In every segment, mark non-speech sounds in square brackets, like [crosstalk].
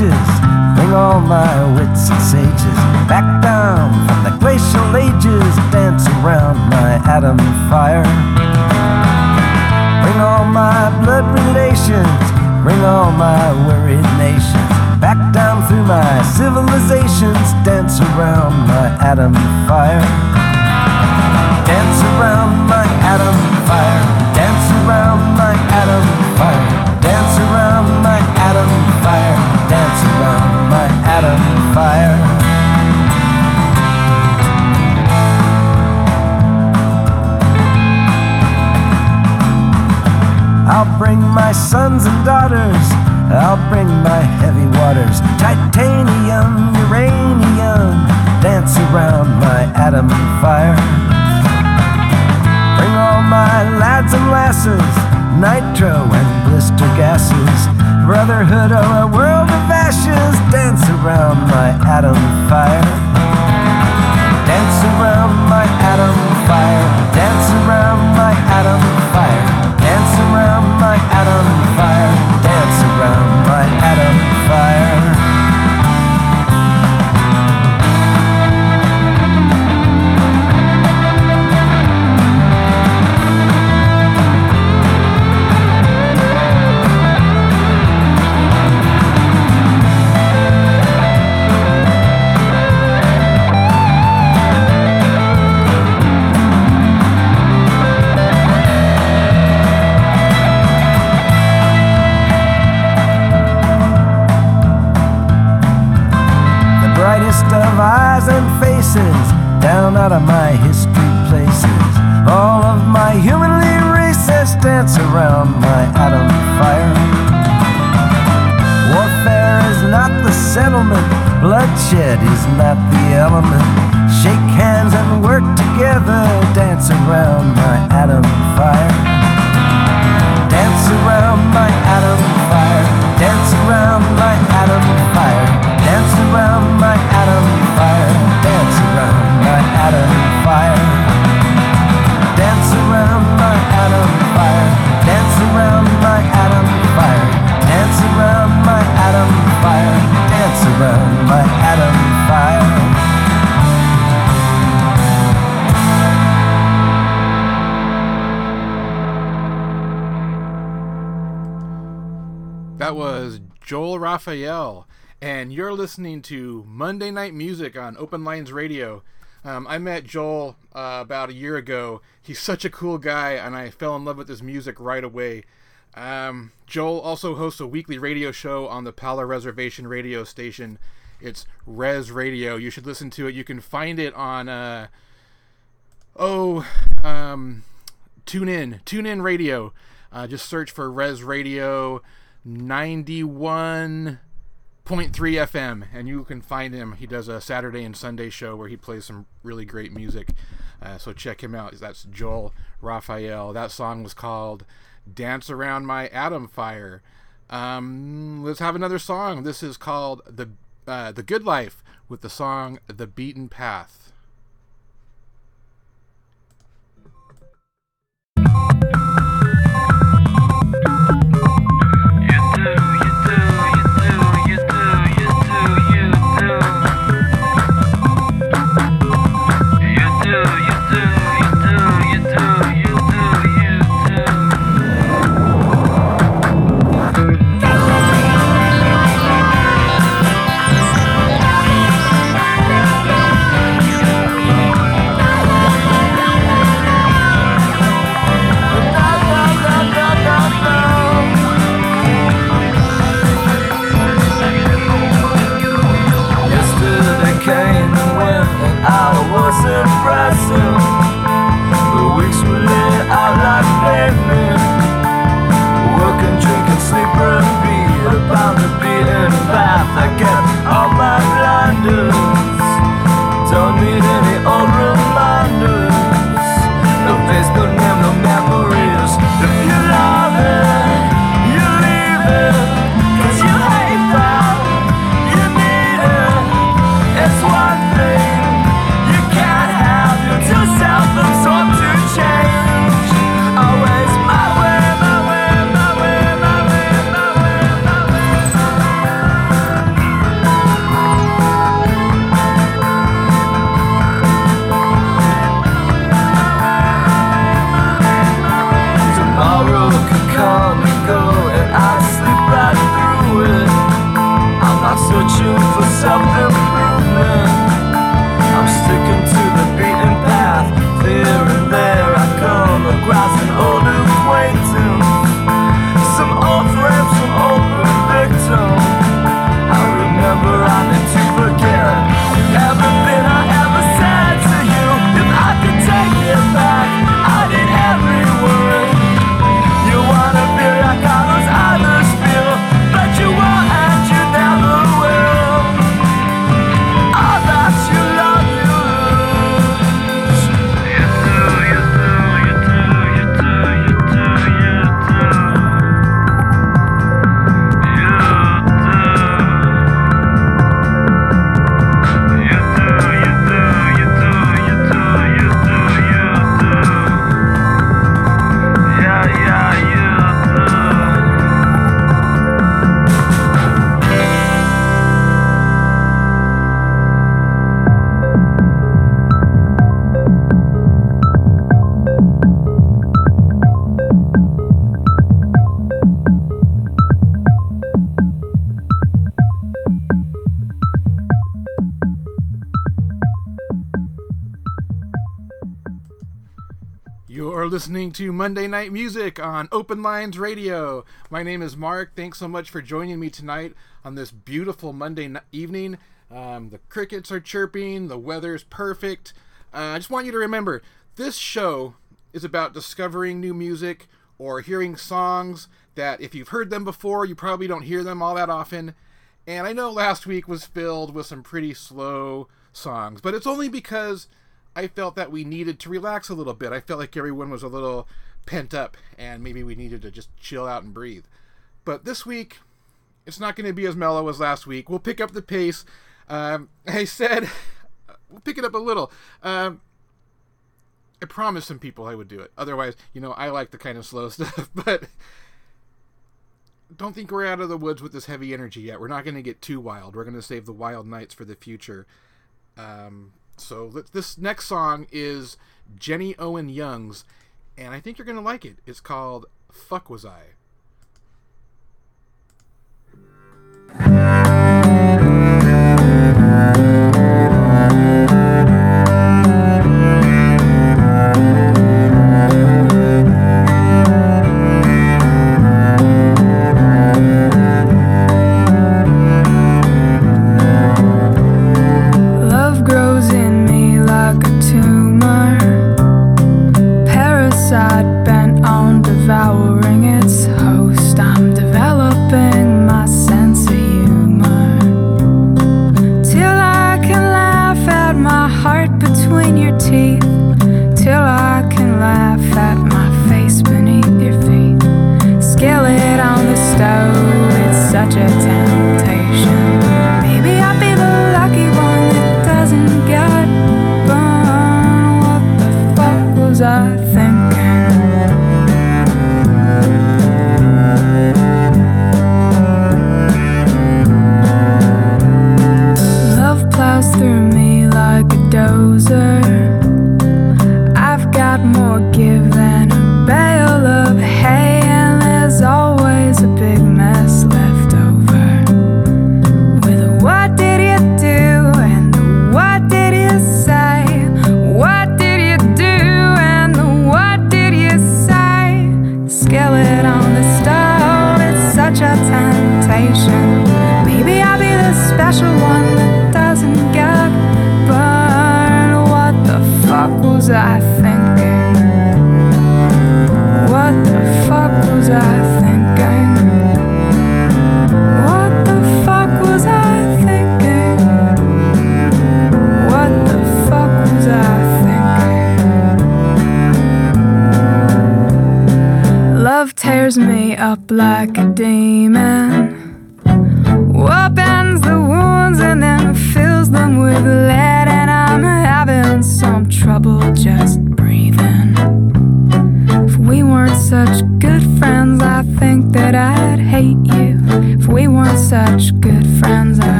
ages. Bring all my wits and sages back down from the glacial ages. Dance around my atom fire. Bring all my blood relations. Bring all my worried nations back down through my civilizations. Dance around my atom fire. Bring my sons and daughters. I'll bring my heavy waters. Titanium, uranium. Dance around my atom fire. Bring all my lads and lasses, nitro and blister gases, brotherhood or a world of ashes. Dance around my atom fire. Dance around my atom fire. Dance around my atom fire. Dance around Adam listening to Monday Night Music on Open Lines Radio. Um, I met Joel uh, about a year ago. He's such a cool guy, and I fell in love with his music right away. Um, Joel also hosts a weekly radio show on the Pala Reservation radio station. It's Res Radio. You should listen to it. You can find it on, uh, oh, um, tune in, tune in radio. Uh, just search for Res Radio 91.3 FM, and you can find him. He does a Saturday and Sunday show where he plays some really great music. Uh, so check him out. That's Joel Raphael. That song was called Dance Around My Atom Fire. Um, let's have another song. This is called The, uh, the Good Life with the song The Beaten Path. come and go. Monday Night Music on Open Lines Radio. My name is Mark. Thanks so much for joining me tonight on this beautiful Monday evening. Um, the crickets are chirping, the weather's perfect. Uh, I just want you to remember this show is about discovering new music or hearing songs that, if you've heard them before, you probably don't hear them all that often. And I know last week was filled with some pretty slow songs, but it's only because I felt that we needed to relax a little bit. I felt like everyone was a little pent up and maybe we needed to just chill out and breathe. But this week, it's not going to be as mellow as last week. We'll pick up the pace. Um, [laughs] I said, [laughs] we'll pick it up a little. Um, I promised some people I would do it. Otherwise, you know, I like the kind of slow [laughs] stuff, but don't think we're out of the woods with this heavy energy yet. We're not going to get too wild. We're going to save the wild nights for the future. Um, so this next song is Jenny Owen Youngs, and I think you're to like it. It's called Fuck Was I.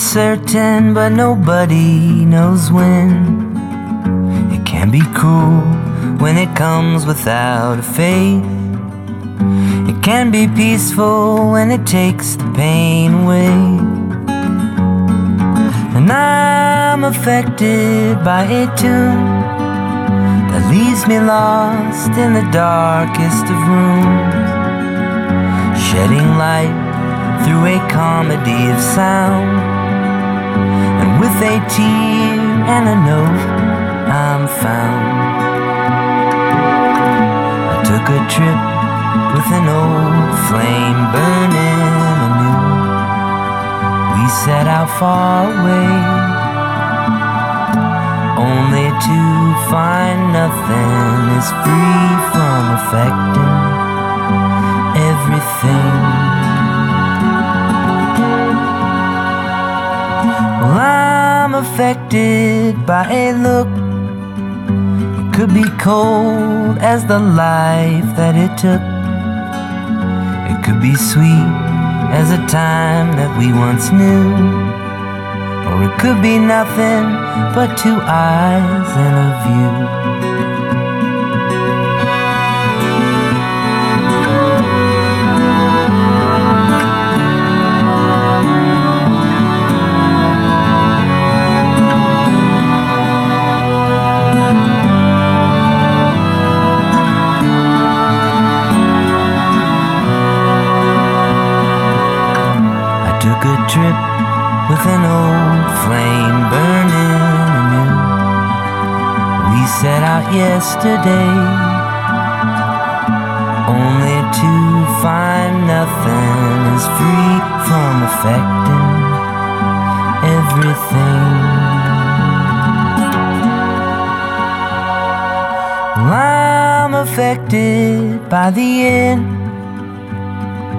certain, but nobody knows when. It can be cool when it comes without a faith. It can be peaceful when it takes the pain away. And I'm affected by a tune that leaves me lost in the darkest of rooms, shedding light through a comedy of sound. With a tear and a note, I'm found. I took a trip with an old flame burning anew. We set out far away, only to find nothing is free from affecting everything. Affected by a look. It could be cold as the life that it took. It could be sweet as a time that we once knew. Or it could be nothing but two eyes and a view. Trip with an old flame burning anew. We set out yesterday, only to find nothing is free from affecting everything. Well, I'm affected by the end.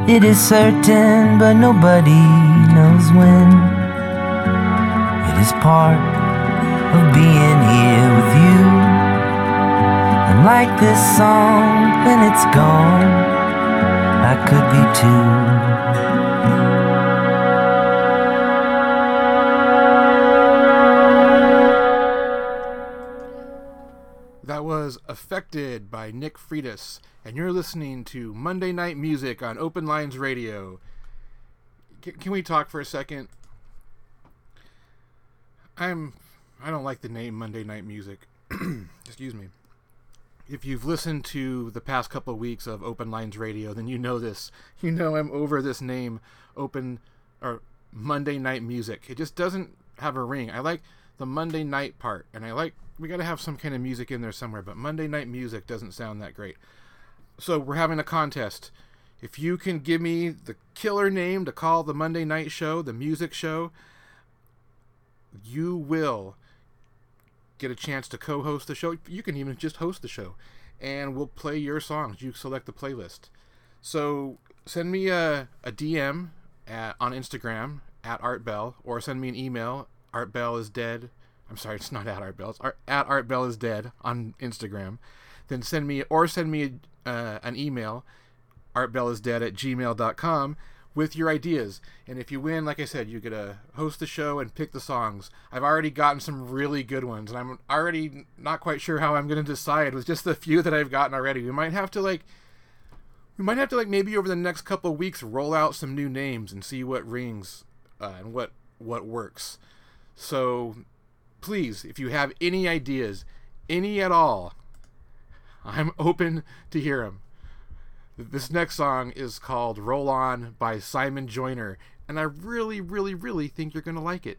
It is certain, but nobody when. It is part of being here with you. And like this song, when it's gone, I could be too. That was Affected by Nik Freitas, and you're listening to Monday Night Music on Open Lines Radio. Can we talk for a second? I'm I don't like the name Monday Night Music. [clears throat] Excuse me. If you've listened to the past couple of weeks of Open Lines Radio, then you know this. You know I'm over this name Open or Monday Night Music. It just doesn't have a ring. I like the Monday night part, and I like we got to have some kind of music in there somewhere. But Monday night music doesn't sound that great. So we're having a contest. If you can give me the killer name to call the Monday night show, the music show, you will get a chance to co-host the show. You can even just host the show, and we'll play your songs. You select the playlist. So send me a, a DM at, on Instagram at Art Bell, or send me an email. Art Bell is dead. I'm sorry, it's not at Art Bell. It's art, at Art Bell is dead on Instagram. Then send me or send me uh, an email. Artbellisdead at gmail.com with your ideas. And if you win, like I said, you get to host the show and pick the songs. I've already gotten some really good ones, and I'm already not quite sure how I'm going to decide with just the few that I've gotten already. We might have to like, we might have to like maybe over the next couple of weeks roll out some new names and see what rings uh, and what what works. So please, if you have any ideas, any at all, I'm open to hear them. This next song is called Roll On by Simon Joyner, and I really, really, really think you're going to like it.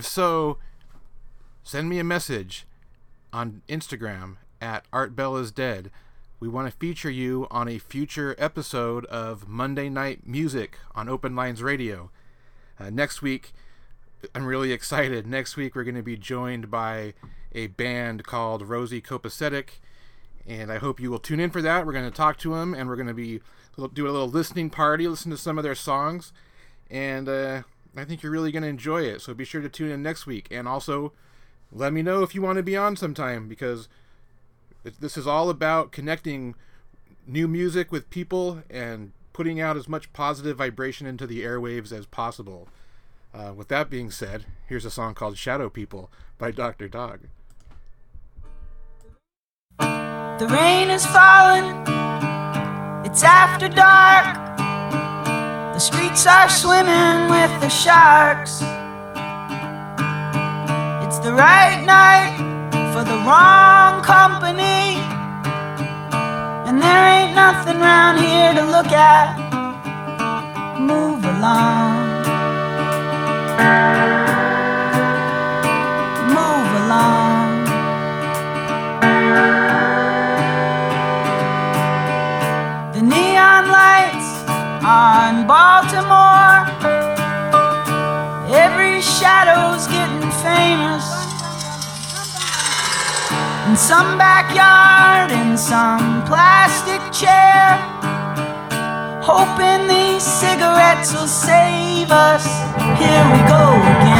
If so, send me a message on Instagram at Art Dead. We want to feature you on a future episode of Monday Night Music on Open Lines Radio. Uh, next week, I'm really excited. Next week, we're going to be joined by a band called Rosie Copacetic, and I hope you will tune in for that. We're going to talk to them, and we're going to be do a little listening party, listen to some of their songs, and uh, I think you're really going to enjoy it. So be sure to tune in next week, and also let me know if you want to be on sometime because this is all about connecting new music with people and putting out as much positive vibration into the airwaves as possible. Uh, with that being said, here's a song called Shadow People by Dr. Dog. The rain is falling, it's after dark. The streets are swimming with the sharks. It's the right night for the wrong company. And there ain't nothing round here to look at. Move along. On Baltimore. Every shadow's getting famous. In some backyard, in some plastic chair. Hoping these cigarettes will save us. Here we go again.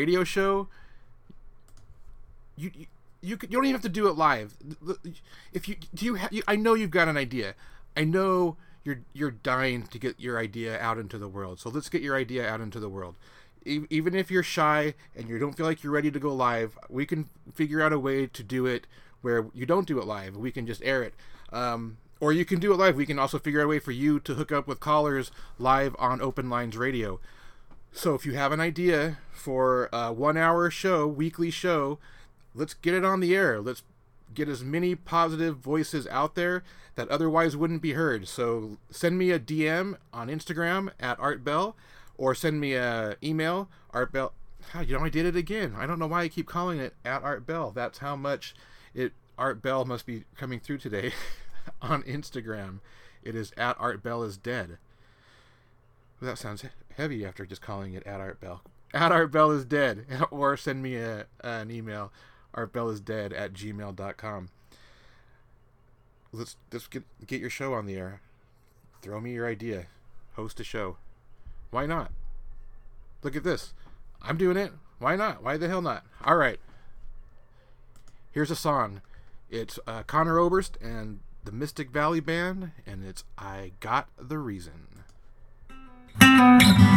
Radio show?" You you, you, you don't even have to do it live. If you do you, ha- you I know you've got an idea. I know you're you're dying to get your idea out into the world. So let's get your idea out into the world. E- even if you're shy and you don't feel like you're ready to go live, we can figure out a way to do it where you don't do it live. We can just air it. Um, or you can do it live. We can also figure out a way for you to hook up with callers live on Open Lines Radio. So if you have an idea for a one hour show, weekly show, let's get it on the air. Let's get as many positive voices out there that otherwise wouldn't be heard. So send me a DM on Instagram at Art Bell or send me a email Art Bell. Oh, you know, I did it again. I don't know why I keep calling it at Art Bell. That's how much it Art Bell must be coming through today [laughs] on Instagram. It is at Art Bell is dead. That sounds heavy after just calling it at Art Bell. At Art Bell is dead. [laughs] or send me a, an email artbellisdead at gmail.com. Let's let's get get your show on the air. Throw me your idea. Host a show. Why not? Look at this. I'm doing it. Why not? Why the hell not? All right. Here's a song. It's uh, Conor Oberst and the Mystic Valley Band, and it's I Got the Reason. You lot can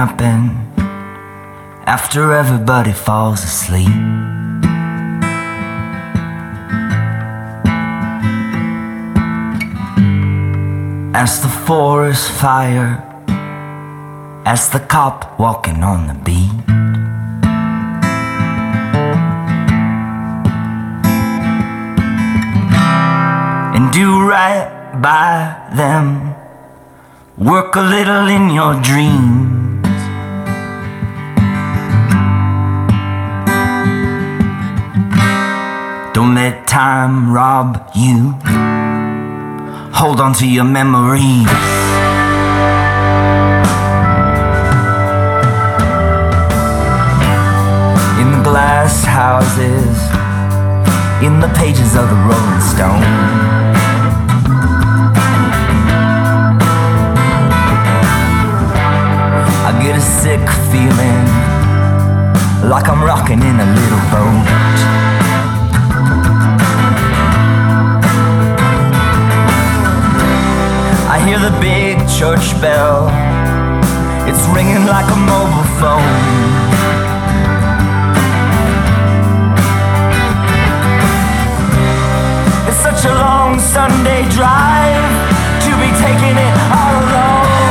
happen after everybody falls asleep. As the forest fire, as the cop walking on the beat. And do right by them. Work a little in your dreams. Time rob you. Hold on to your memories. In the glass houses, in the pages of the Rolling Stone. I get a sick feeling like I'm rocking in a little boat. The big church bell, it's ringing like a mobile phone. It's such a long Sunday drive to be taking it all alone.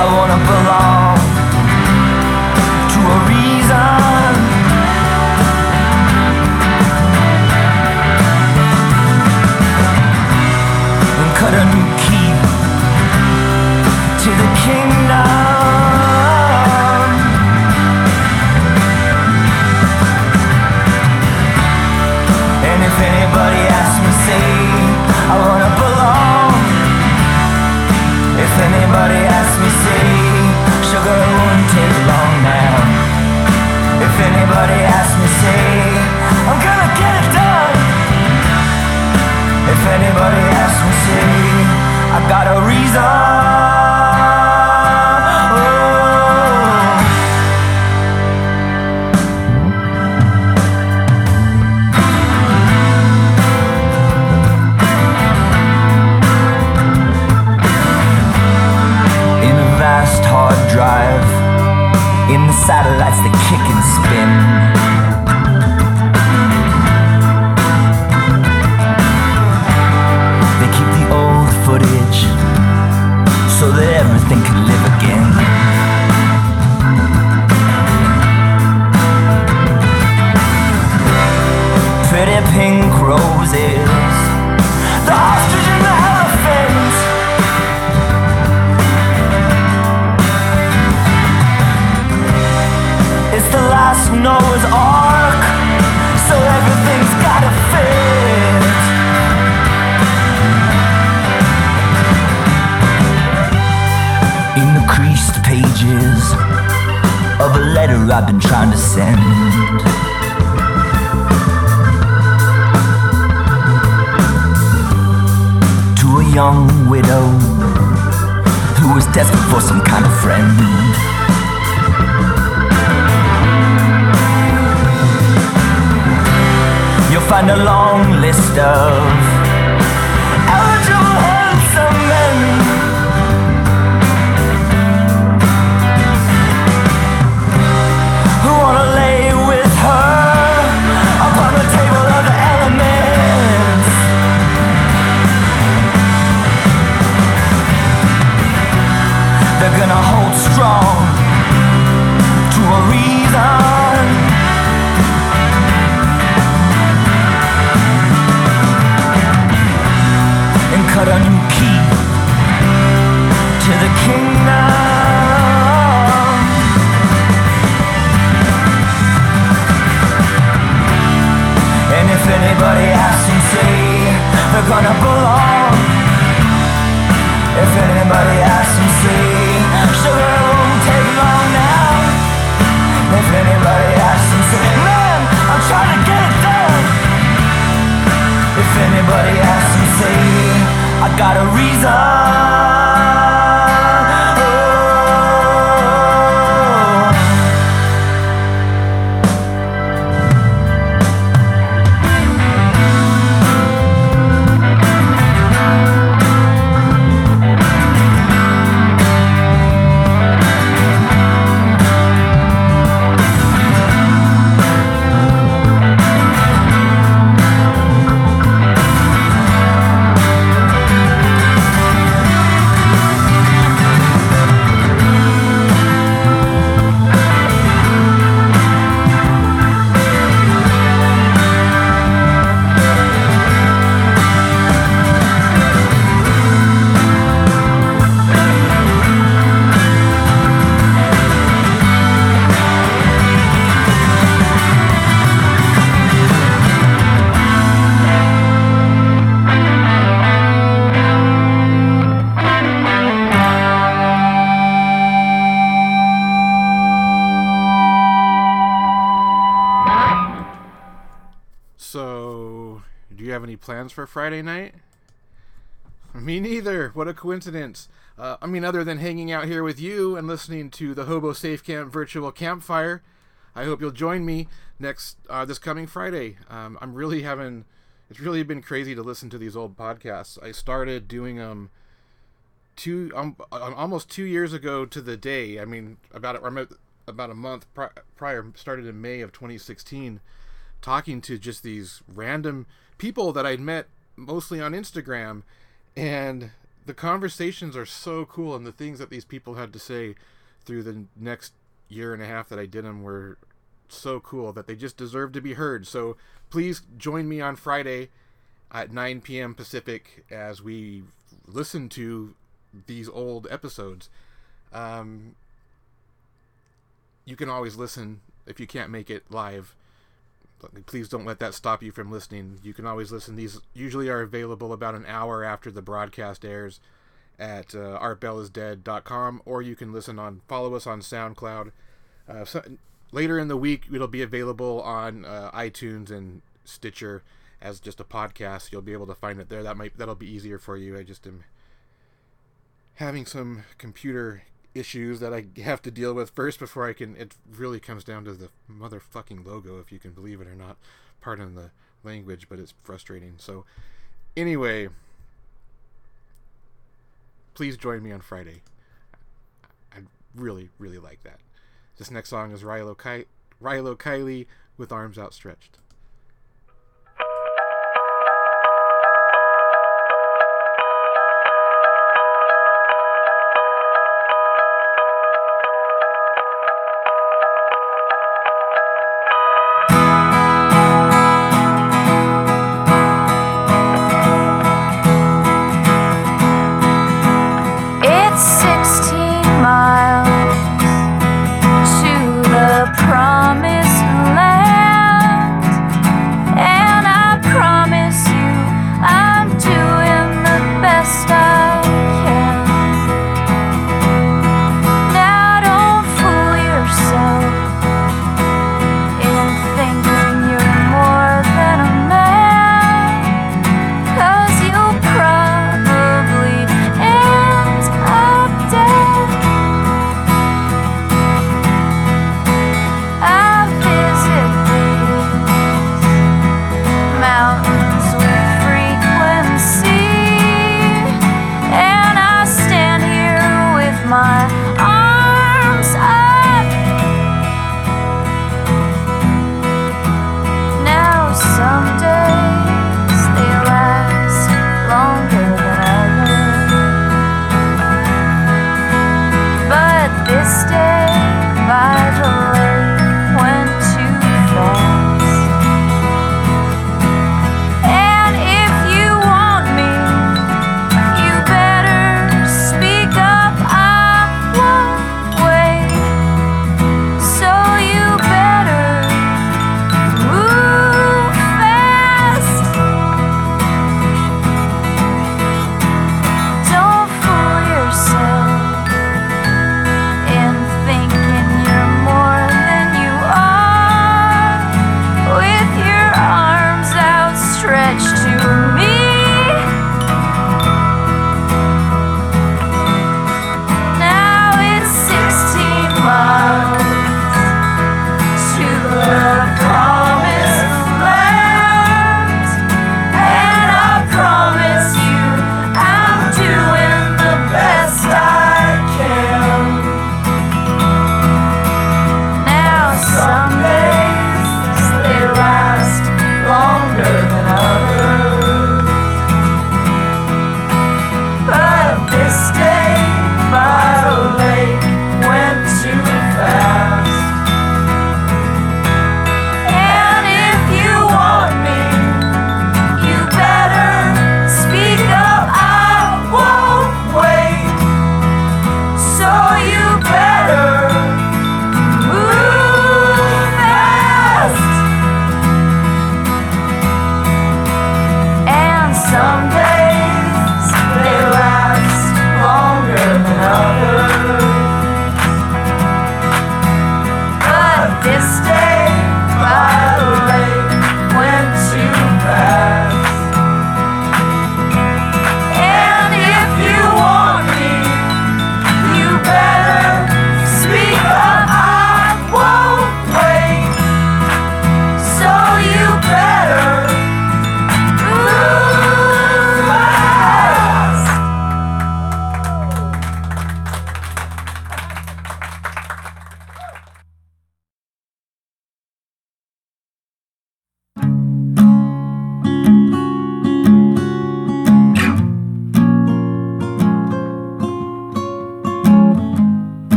I wanna belong anybody asks me, say, I'm gonna get it done. If anybody asks me, say, I got a reason. Roses. The ostrich and the elephant. It's the last Noah's Ark, so everything's gotta fit. In the creased pages of a letter I've been trying to send. Young widow who was desperate for some kind of friend. You'll find a long list of if anybody asks and say they're gonna belong, if anybody asks and say sugar won't take long now, if anybody asks and say man, I'm trying to get it done. If anybody asks and say I got a reason. Plans for Friday night? Me neither. What a coincidence. Uh, I mean, other than hanging out here with you and listening to the Hobo Safe Camp virtual campfire, I hope you'll join me next uh, this coming Friday. Um, I'm really having. It's really been crazy to listen to these old podcasts. I started doing them two, um, uh, almost two years ago to the day. I mean, about a, about a month pri- prior. Started in May of 2016 talking to just these random people that I'd met mostly on Instagram and the conversations are so cool and the things that these people had to say through the next year and a half that I did them were so cool that they just deserve to be heard. So please join me on Friday at 9 p.m. Pacific as we listen to these old episodes. Um, you can always listen if you can't make it live please don't let that stop you from listening. You can always listen. These usually are available about an hour after the broadcast airs at uh, artbellisdead.com, or you can listen on follow us on SoundCloud. Uh, so, later in the week, it'll be available on uh, iTunes and Stitcher as just a podcast. You'll be able to find it there. That might that'll be easier for you. I just am having some computer issues that I have to deal with first before I can. It really comes down to the motherfucking logo, if you can believe it or not. Pardon the language, but it's frustrating. So, anyway, please join me on Friday. I'd really, really like that. This next song is Rilo, Ki- Rilo Kiley with Arms Outstretched.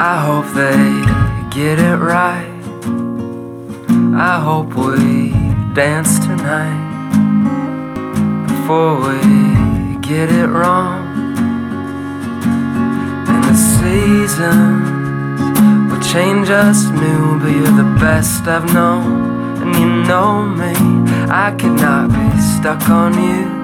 I hope they get it right. I hope we dance tonight before we get it wrong. And the seasons will change us new, but you're the best I've known. And you know me, I could not be stuck on you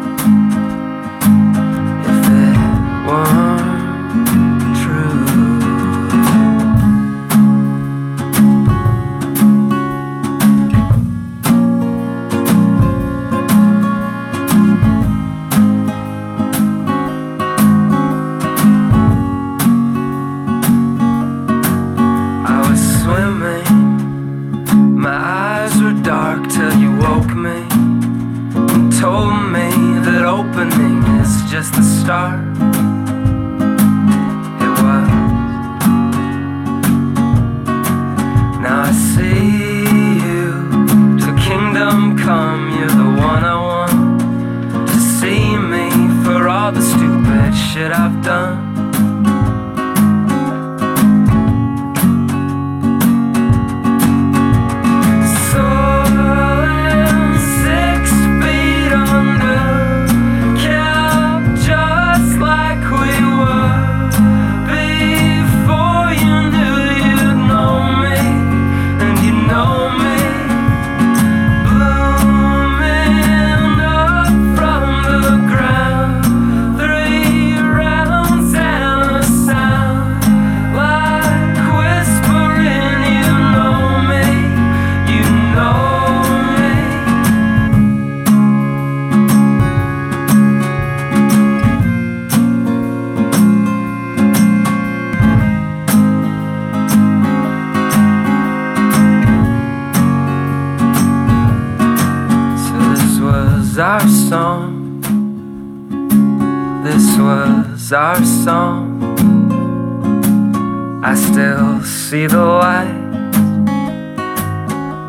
I still see the light.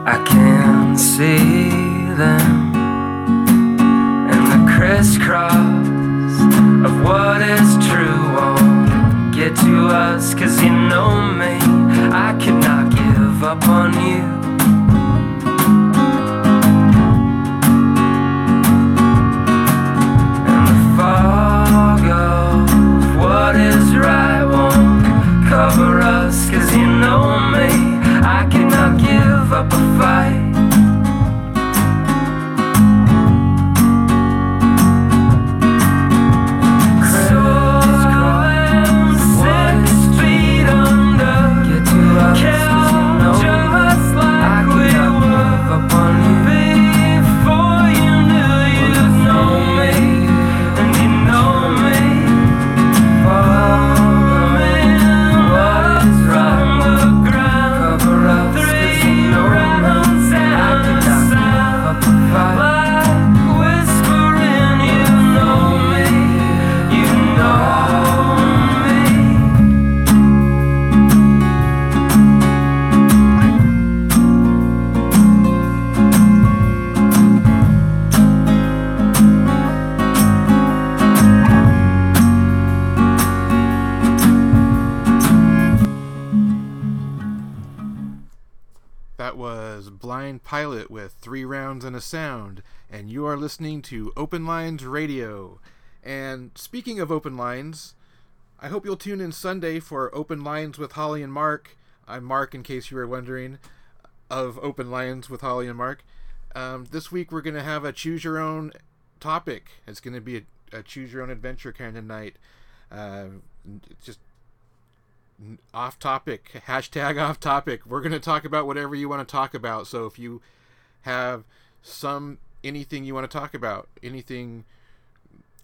I can see them. And the crisscross of what is true won't get to us. Cause you know me, I cannot give up on you. Up a fight Pilot with Three Rounds and a Sound, and you are listening to Open Lines Radio. And speaking of open lines, I hope you'll tune in Sunday for Open Lines with Holly and Mark. I'm Mark, in case you were wondering, of Open Lines with Holly and Mark. Um, this week we're going to have a choose your own topic. It's going to be a, a choose your own adventure kind of night. Uh, just off topic hashtag off topic. We're going to talk about whatever you want to talk about. So if you have some anything you want to talk about anything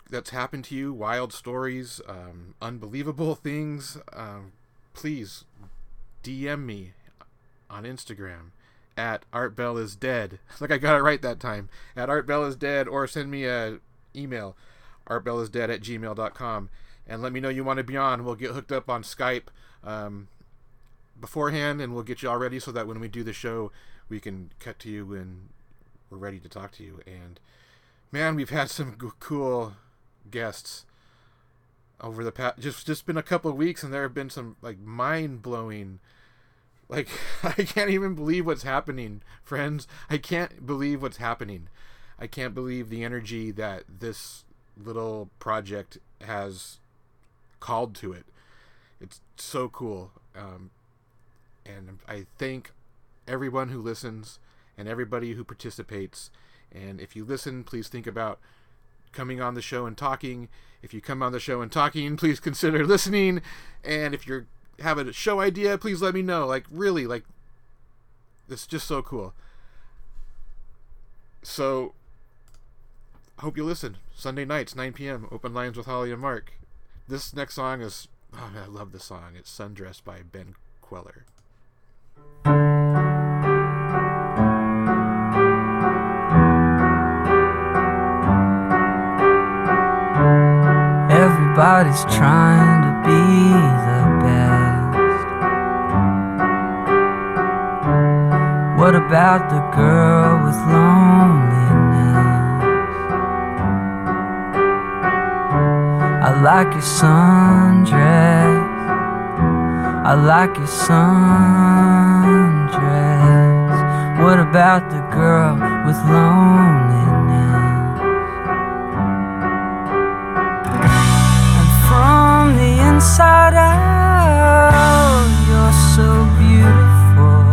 that's happened to you wild stories um, unbelievable things um, please dm me on instagram at art bell is dead. [laughs] Like i got it right that time. At art bell is dead or send me a email artbellisdead at gmail.com. And let me know you want to be on. We'll get hooked up on Skype um, beforehand and we'll get you all ready so that when we do the show, we can cut to you when we're ready to talk to you. And man, we've had some g- cool guests over the past just just been a couple of weeks and there have been some like mind-blowing like [laughs] I can't even believe what's happening, friends. I can't believe what's happening. I can't believe the energy that this little project has called to it. It's so cool. Um, and I thank everyone who listens and everybody who participates. And if you listen, please think about coming on the show and talking. If you come on the show and talking, [laughs] please consider listening. And if you have a show idea, please let me know. Like really, like it's just so cool. So hope you listen. Sunday nights, 9 p.m. Open lines with Holly and Mark. This next song is oh, I love the song. It's Sundress by Ben Kweller. Everybody's trying to be the best. What about the girl with loneliness? I like your sundress. I like your sundress. What about the girl with loneliness? And from the inside out, you're so beautiful.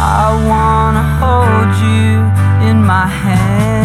I wanna hold you in my hand.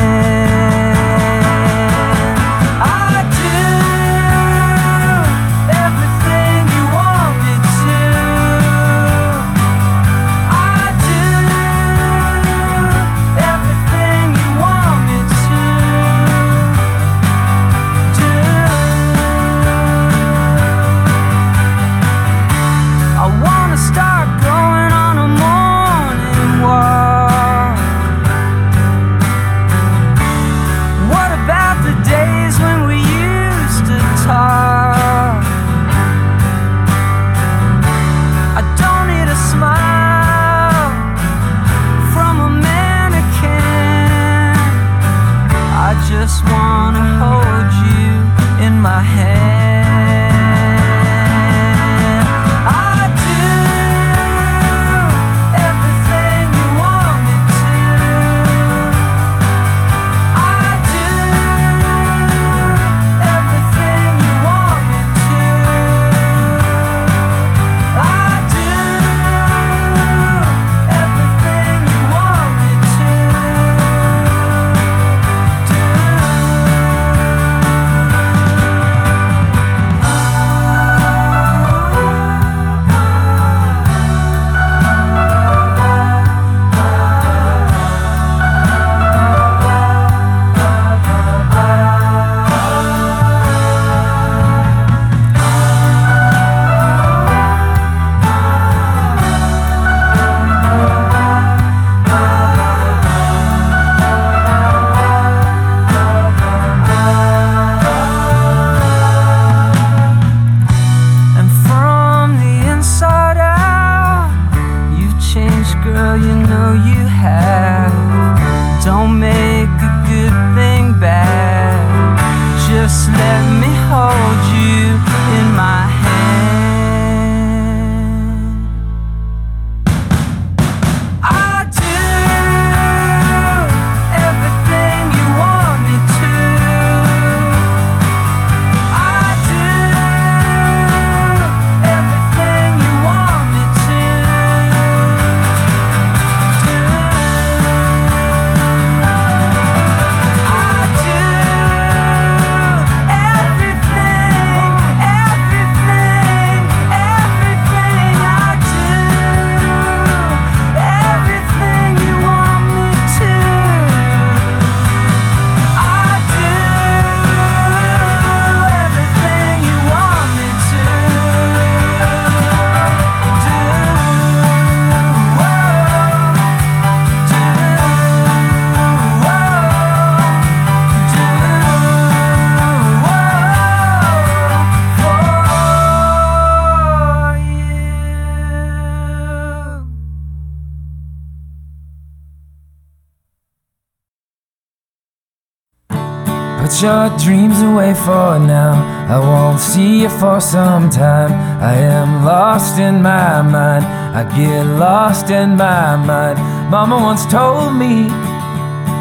Your dreams away for now. I won't see you for some time. I am lost in my mind. I get lost in my mind. Mama once told me,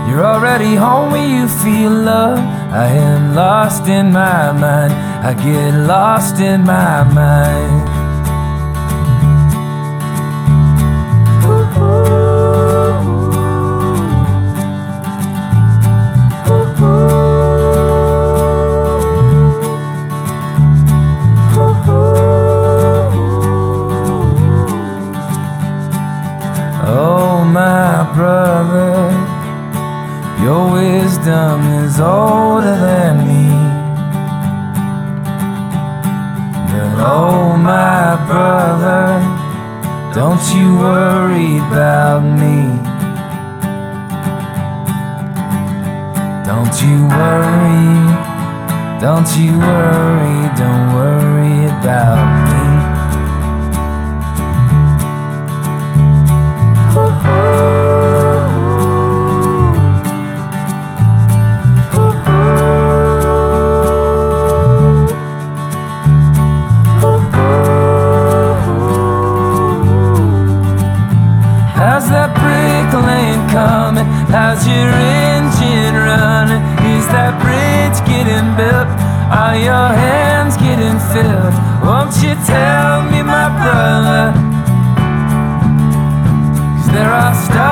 You're already home when you feel love. I am lost in my mind. I get lost in my mind. Worry, don't you worry, don't worry about me. How's that brick lane coming? How's your getting built? Are your hands getting filled? Won't you tell me, my brother? 'Cause there are stars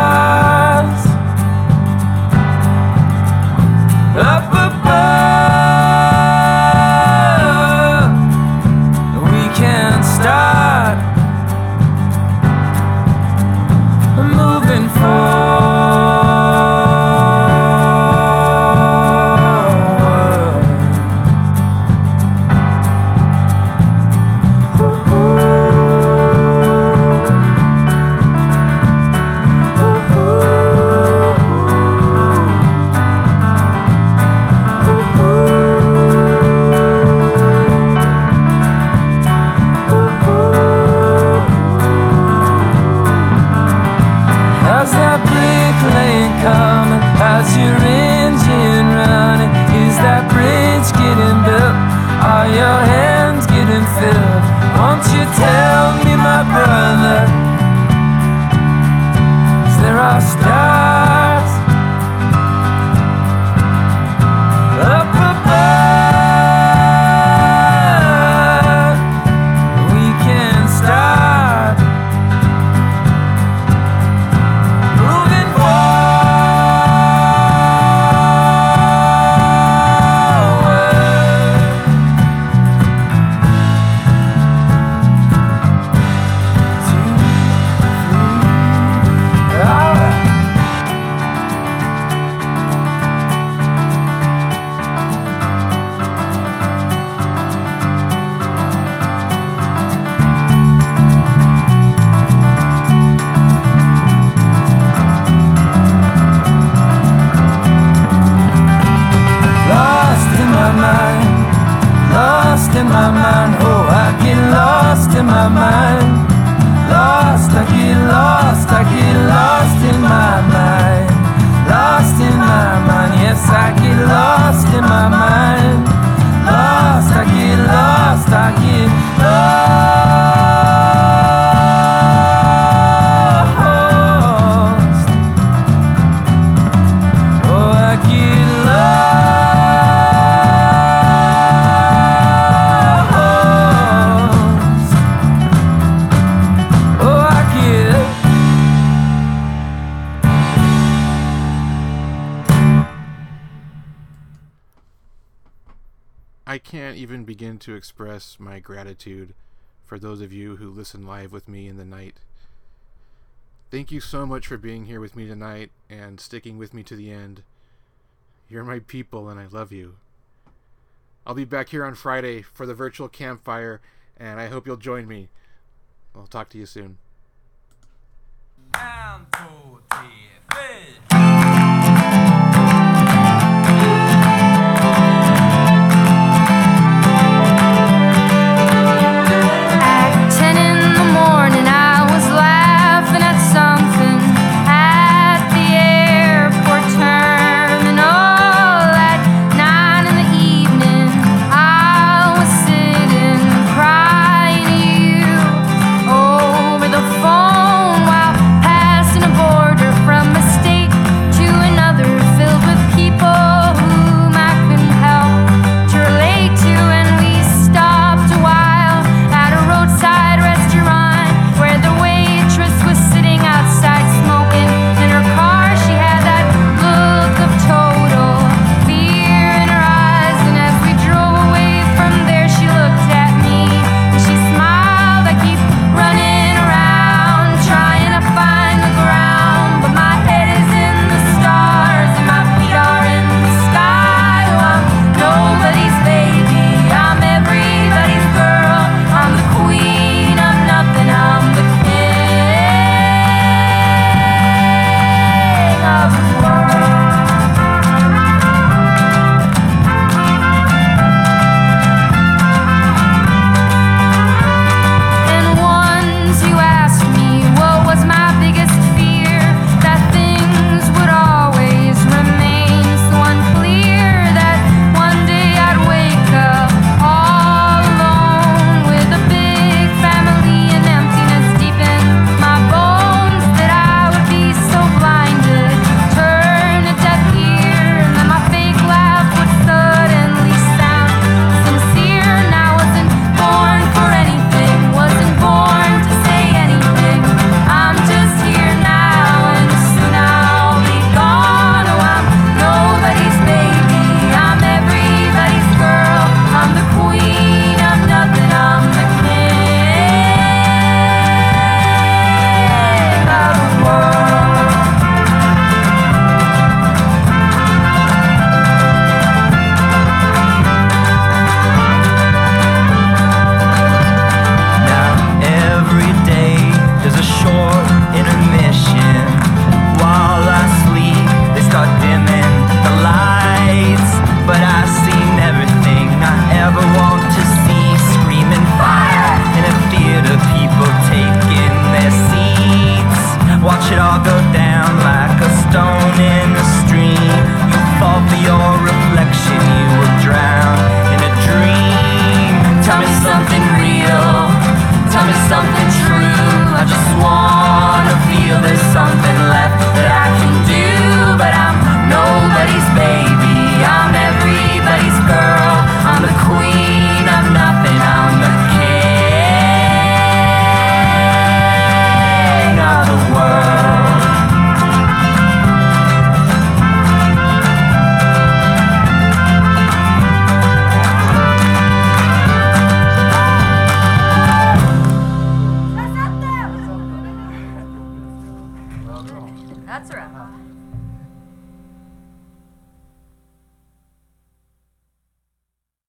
gratitude for those of you who listen live with me in the night. Thank you so much for being here with me tonight and sticking with me to the end. You're my people and I love you. I'll be back here on Friday for the virtual campfire and I hope you'll join me. I'll talk to you soon.